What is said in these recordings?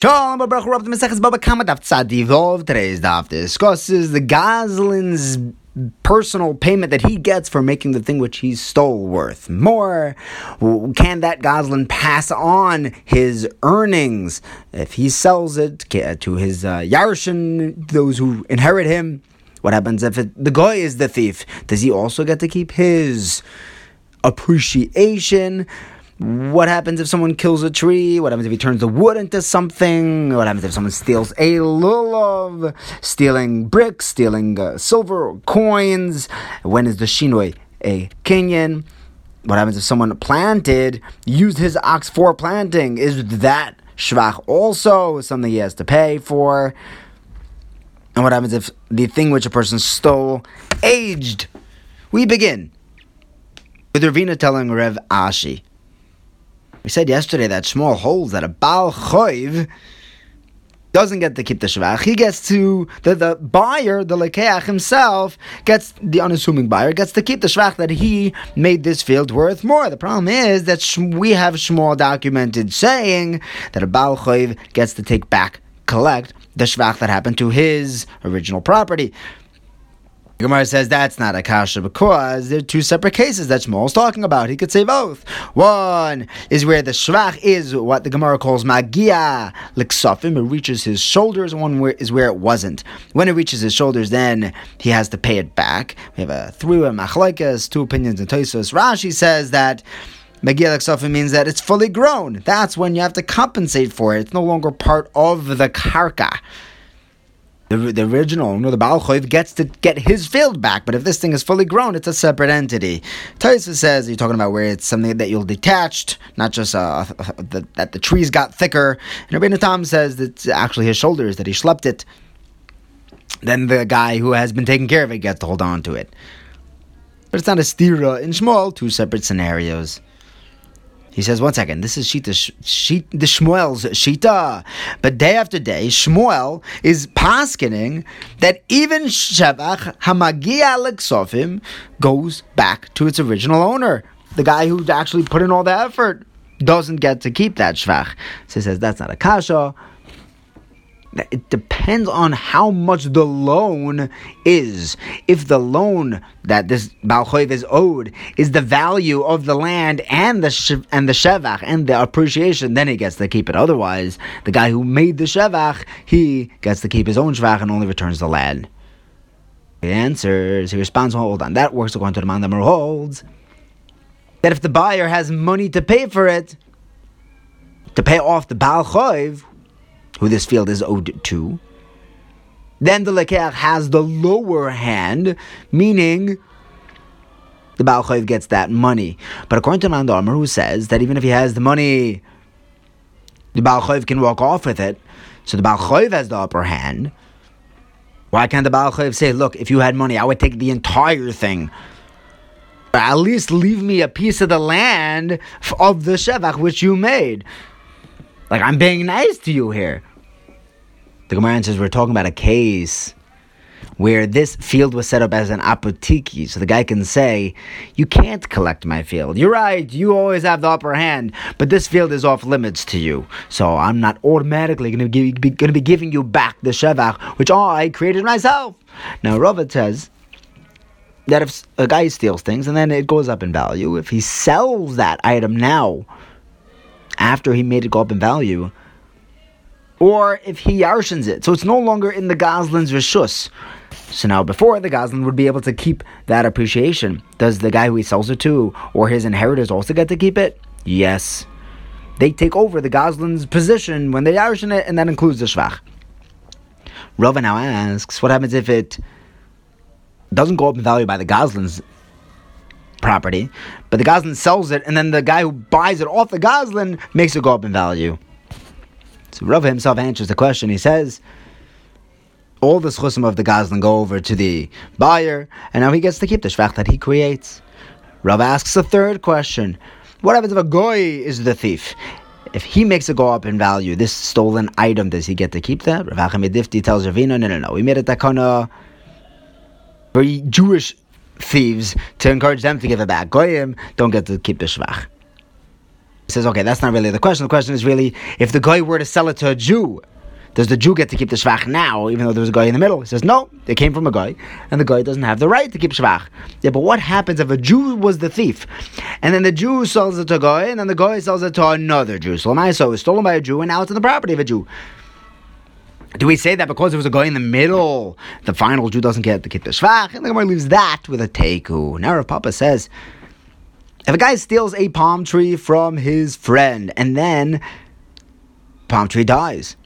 Shalom, Baruch up the Maseches Baba Kama Daf Tzadivov. Today's daf discusses the Goslin's personal payment that he gets for making the thing which he stole worth more. Can that Goslin pass on his earnings if he sells it to his uh, Yarshin, those who inherit him? What happens if it, the guy is the thief? Does he also get to keep his appreciation? What happens if someone kills a tree? What happens if he turns the wood into something? What happens if someone steals a lulav? Stealing bricks, stealing uh, silver coins? When is the shinoi a kinyan? What happens if someone planted, used his ox for planting? Is that shvach also something he has to pay for? And what happens if the thing which a person stole aged? We begin with Ravina telling Rav Ashi. We said yesterday that Shmuel holds that a Baal Choiv doesn't get to keep the Shvach. He gets to, the, the buyer, the Lekeach himself, gets, the unassuming buyer, gets to keep the Shvach that he made this field worth more. The problem is that we have Shmuel documented saying that a Baal Choiv gets to take back, collect the Shvach that happened to his original property. Gemara says that's not a kasha because there are two separate cases that Shmuel's talking about. He could say both. One is where the shvach is what the Gemara calls magia liksafim. It reaches his shoulders. One where is where it wasn't. When it reaches his shoulders, then he has to pay it back. We have a through a machlekes, two opinions in Tosos. Rashi says that. Magia liksafim means that it's fully grown. That's when you have to compensate for it. It's no longer part of the karka the, the original owner, the Baal Choiv, gets to get his field back. But if this thing is fully grown, it's a separate entity. Taisa says you're talking about where it's something that you'll detached, not just uh, the, that the trees got thicker. And Rabbeinu Tam says it's actually his shoulders that he schlepped it. Then the guy who has been taking care of it gets to hold on to it. But it's not a stira in Shmuel, two separate scenarios. He says, one second, this is Shita, Shita, the Shmuel's Shita. But day after day, Shmuel is paskening that even Shevach Hamagia Leksofim goes back to its original owner. The guy who actually put in all the effort doesn't get to keep that Shvach. So he says, that's not a Kasha it depends on how much the loan is. If the loan that this Balchoiv is owed is the value of the land and the and the shevach and the appreciation, then he gets to keep it. Otherwise, the guy who made the shevach, he gets to keep his own shevach and only returns the land. He answers, he responds, hold on, that works according to the man that holds that if the buyer has money to pay for it, to pay off the Baal who this field is owed to. Then the Lekeach has the lower hand, meaning the Baal Chayv gets that money. But according to Mandamar, who says that even if he has the money, the Baal Chayv can walk off with it, so the Baal Chayv has the upper hand. Why can't the Baal Chayv say, look, if you had money, I would take the entire thing. at least leave me a piece of the land of the Shevach which you made. Like, I'm being nice to you here. The Gemara says we're talking about a case where this field was set up as an apotiki, so the guy can say, "You can't collect my field. You're right. You always have the upper hand, but this field is off limits to you. So I'm not automatically going to be going to be giving you back the shevach, which I created myself." Now Rava says that if a guy steals things and then it goes up in value, if he sells that item now after he made it go up in value, or if he yarshins it. So it's no longer in the Goslin's Rishus. So now, before the Goslin would be able to keep that appreciation, does the guy who he sells it to or his inheritors also get to keep it? Yes. They take over the Goslin's position when they yarshin it, and that includes the Shvach. Rava now asks, what happens if it doesn't go up in value by the Goslin's property, but the Goslin sells it, and then the guy who buys it off the Goslin makes it go up in value? So Rav himself answers the question. He says, all the schusim of the Goslin go over to the buyer, and now he gets to keep the shvach that he creates. Rav asks a third question. What happens if a goy is the thief? If he makes it go up in value, this stolen item, does he get to keep that? Rav Acha MiDifti tells Ravina, no, no, no. We made a takana for Jewish thieves to encourage them to give it back. Goyim don't get to keep the shvach. Says, okay, that's not really the question. The question is really if the goy were to sell it to a Jew, does the Jew get to keep the shvach now, even though there was a goy in the middle? He says, no, it came from a goy, and the goy doesn't have the right to keep shvach. Yeah, but what happens if a Jew was the thief, and then the Jew sells it to a goy, and then the goy sells it to another Jew? So it was stolen by a Jew, and now it's in the property of a Jew. Do we say that because there was a goy in the middle, the final Jew doesn't get to keep the shvach? And the Gemara leaves that with a teku. Now Rav Papa says, if a guy steals a palm tree from his friend and then palm tree dies,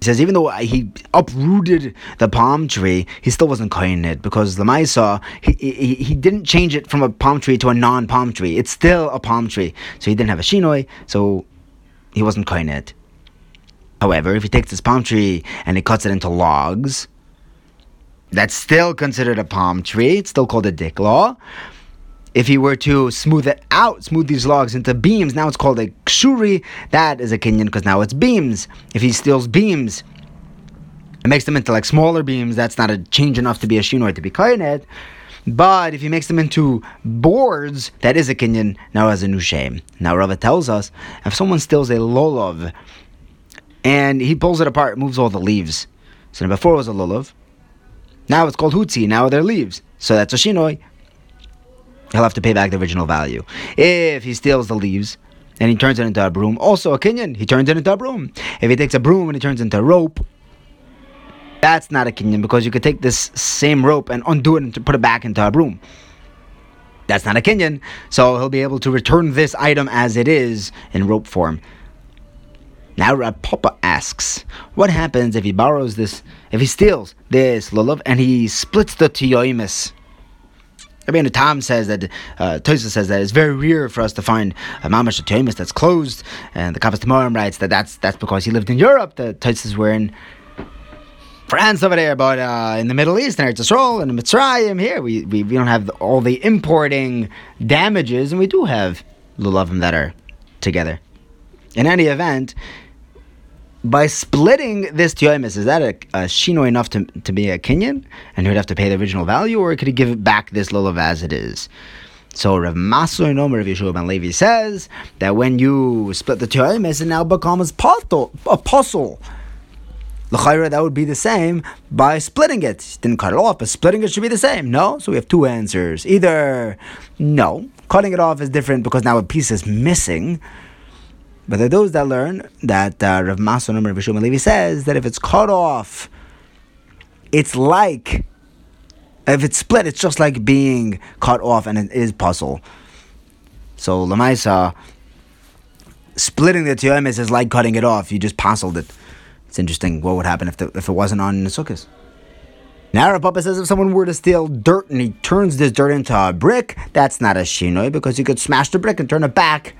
he says even though he uprooted the palm tree, he still wasn't cutting it because the Maisa, he, he, he didn't change it from a palm tree to a non palm tree. It's still a palm tree. So he didn't have a shinoi, so he wasn't cutting it. However, if he takes this palm tree and he cuts it into logs, that's still considered a palm tree. It's still called a dikla. If he were to smooth it out, smooth these logs into beams, now it's called a kshuri. That is a kinyan because now it's beams. If he steals beams it makes them into like smaller beams, that's not a change enough to be a shinoi to be kainet. But if he makes them into boards, that is a kinyan, now has a new shame. Now Rava tells us if someone steals a lulav and he pulls it apart, moves all the leaves. So before it was a lulav. Now it's called hutzi. Now they're leaves. So that's a shinoi he'll have to pay back the original value. If he steals the leaves and he turns it into a broom, also a kinyan, he turns it into a broom. If he takes a broom and he turns it into a rope, that's not a kinyan because you could take this same rope and undo it and put it back into a broom. That's not a kinyan, so he'll be able to return this item as it is in rope form. Now Rav Papa asks, what happens if he borrows this, if he steals this lulav and he splits the tiyoimis? Rabbeinu Tam says that uh, Tosa says that it's very rare for us to find a mamash Toimus that's closed, and the Kavas Tamorim writes that that's that's because he lived in Europe. The Tosas were in France over there, but uh, in the Middle East, and Eretz Yisrael, and Mitzrayim, here we, we, we don't have all the importing damages, and we do have lulavim that are together. In any event, by splitting this tioimis, is that a, a shino enough to, to be a kinyan? And he would have to pay the original value, or could he give it back this lulav as it is? So Rav Masur Nomer Rav Yehoshua ben Levi says that when you split the tioimis, it now becomes apostle. L'chayra, that would be the same by splitting it. Didn't cut it off, but splitting it should be the same. No? So we have two answers. Either no, cutting it off is different because now a piece is missing but there are those that learn that uh, Rav Mason Rav Shimon Levi says that if it's cut off, it's like if it's split, it's just like being cut off, and it is puzzle. So Lamaisa, splitting the tiomis is like cutting it off. You just puzzled it. It's interesting. What would happen if the, if it wasn't on the? Now Rav Papa says if someone were to steal dirt and he turns this dirt into a brick, that's not a shinoi because he could smash the brick and turn it back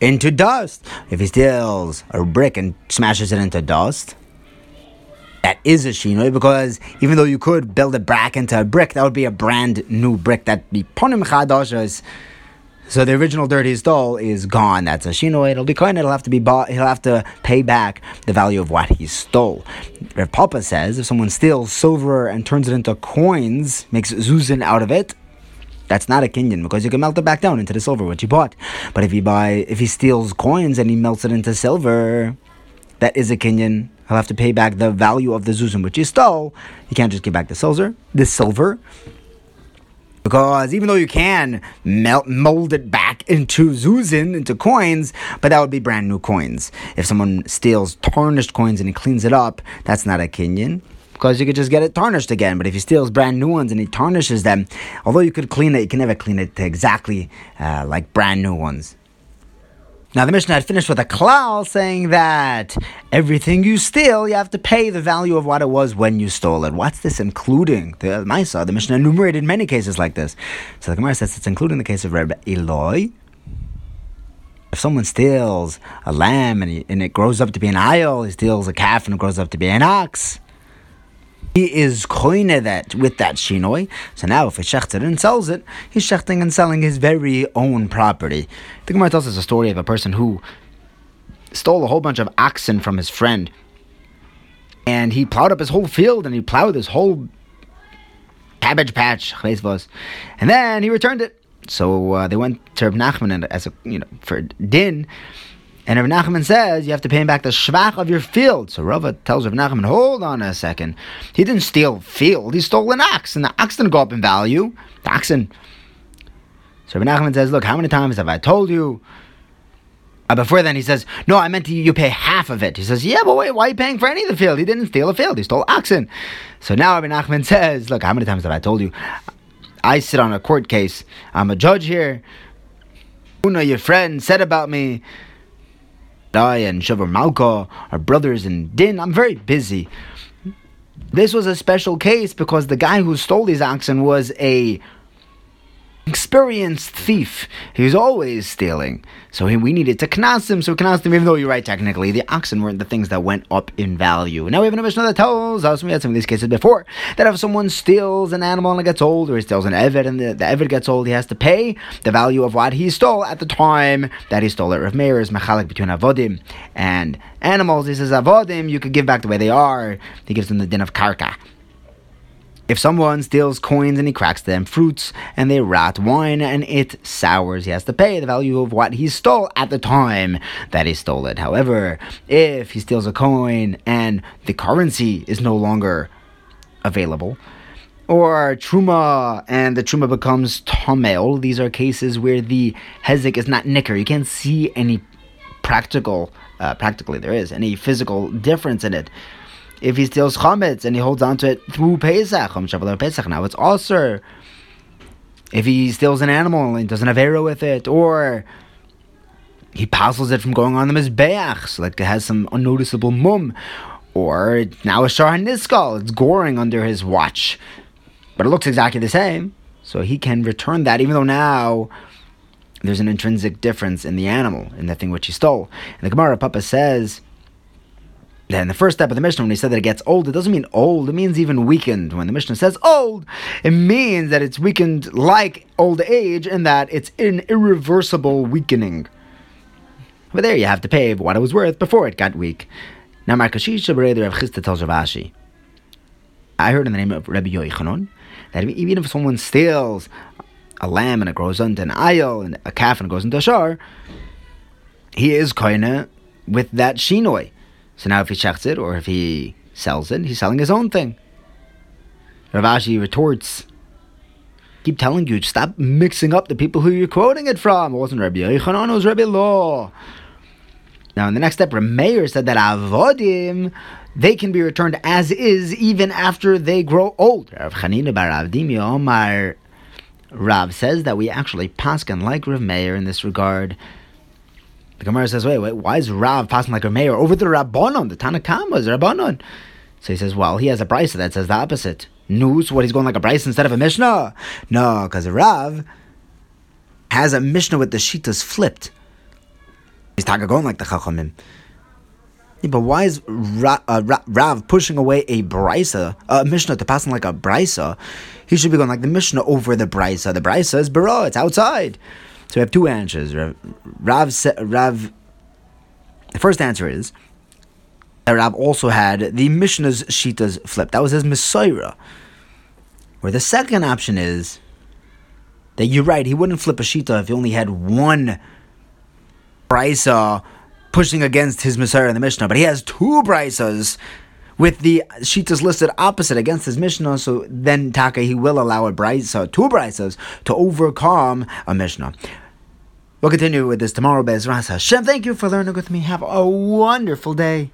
into dust. If he steals a brick and smashes it into dust, that is a shinoi because even though you could build a brick into a brick, that would be a brand new brick. That'd be ponim chadashas. So the original dirt he stole is gone. That's a shinoi. It'll be coin. It'll have to be bought. He'll have to pay back the value of what he stole. Rav Papa says if someone steals silver and turns it into coins, makes zuzin out of it, that's not a kinyan because you can melt it back down into the silver which you bought. But if he buy if he steals coins and he melts it into silver, that is a kinyan. He'll have to pay back the value of the zuzim which he stole. You can't just give back the silver. The silver. Because even though you can melt, mold it back into zuzin, into coins, but that would be brand new coins. If someone steals tarnished coins and he cleans it up, that's not a kinyan because you could just get it tarnished again. But if he steals brand new ones and he tarnishes them, although you could clean it, you can never clean it to exactly uh, like brand new ones. Now the Mishnah had finished with a klal saying that everything you steal, you have to pay the value of what it was when you stole it. What's this including? The Maisa, the Mishnah enumerated many cases like this. So the Gemara says it's including the case of Rebbe Eloi. If someone steals a lamb and, he, and it grows up to be an ayil, he steals a calf and it grows up to be an ox. He is koine that with that shinoi. So now, if he shechts it and sells it, he's shechting and selling his very own property. The Gemara tells us a story of a person who stole a whole bunch of oxen from his friend, and he plowed up his whole field and he plowed his whole cabbage patch, and then he returned it So uh, they went to Rav Nachman as a you know for din, and Rav Nachman says you have to pay him back the shvach of your field. So Rava tells Rav Nachman, hold on a second, he didn't steal field, he stole an ox, and the ox didn't go up in value. The oxen. So Rav Nachman says, look, how many times have I told you? Uh, before then, he says, "No, I meant you, you pay half of it." He says, "Yeah, but wait, why are you paying for any of the field? He didn't steal a field; he stole oxen." So now Rabbi Nachman says, "Look, how many times have I told you? I sit on a court case. I'm a judge here. Huna, your friend, said about me. I and Shvor Malka are brothers in Din. I'm very busy. This was a special case because the guy who stole these oxen was a experienced thief. He was always stealing. So we needed to knas him. So knas him, even though you're right, technically. The oxen weren't the things that went up in value. Now we have a Mishnah that tells us, we had some of these cases before, that if someone steals an animal and it gets old, or he steals an Eved and the, the gets old, he has to pay the value of what he stole at the time that he stole it. Rav Meir is mechalik between avodim and animals. He says, avodim, you could give back the way they are. He gives them the din of karka. If someone steals coins and he cracks them, fruits and they rot, wine and it sours, he has to pay the value of what he stole at the time that he stole it. However, if he steals a coin and the currency is no longer available, or truma and the truma becomes tomei, these are cases where the hezek is not nicker. You can't see any practical, uh, practically there is any physical difference in it if he steals chametz and he holds on to it through Pesach, Pesach, now it's also if he steals an animal and doesn't have arrow with it, or he passes it from going on the mizbeach, so like it has some unnoticeable mum, or now a shar niskal, it's goring under his watch, but it looks exactly the same, so he can return that, even though now there's an intrinsic difference in the animal, in the thing which he stole. And the Gemara Papa says then the first step of the Mishnah, when he said that it gets old, it doesn't mean old, it means even weakened. When the Mishnah says old, it means that it's weakened like old age and that it's an irreversible weakening. But there you have to pay what it was worth before it got weak. Now, Mar Kashisha Rav Chisda tells I heard in the name of Rabbi Yochanan that even if someone steals a lamb and it grows into an ayil and a calf and it goes into a shar, he is koine with that shinoi. So now if he checks it or if he sells it, he's selling his own thing. Rav Ashi retorts, keep telling you, stop mixing up the people who you're quoting it from. It wasn't Rabbi Yochanan, it was Rabbi Law. Now, in the next step, Rameir said that avodim they can be returned as is even after they grow old. Rav Chanina bar Avdimi Omar Rav says that we actually paskin like Rav Meir in this regard. The Gemara says, wait, wait, why is Rav passing like a mayor over the Rabbanon? The Tanakama is Rabbanon. So he says, well, he has a brisa that says the opposite. News, what he's going like a brisa instead of a Mishnah? No, because Rav has a Mishnah with the Shitas flipped. He's talking going like the Chachamim. Yeah, but why is Ra- uh, Ra- Rav pushing away a brisa, a Mishnah to passing like a brisa? He should be going like the Mishnah over the brisa. The brisa is bara, it's outside. So we have two answers. Rav, Rav, the first answer is that Rav also had the Mishnah's Shitas flipped. That was his Messiah. Where the second option is that you're right, he wouldn't flip a Shita if he only had one Brisa pushing against his Messiah in the Mishnah, but he has two Brisas with the Shitas listed opposite against his Mishnah, so then Taka he will allow a brisa, two brisas, to overcome a Mishnah. We'll continue with this tomorrow, Bezras Hashem. Thank you for learning with me. Have a wonderful day.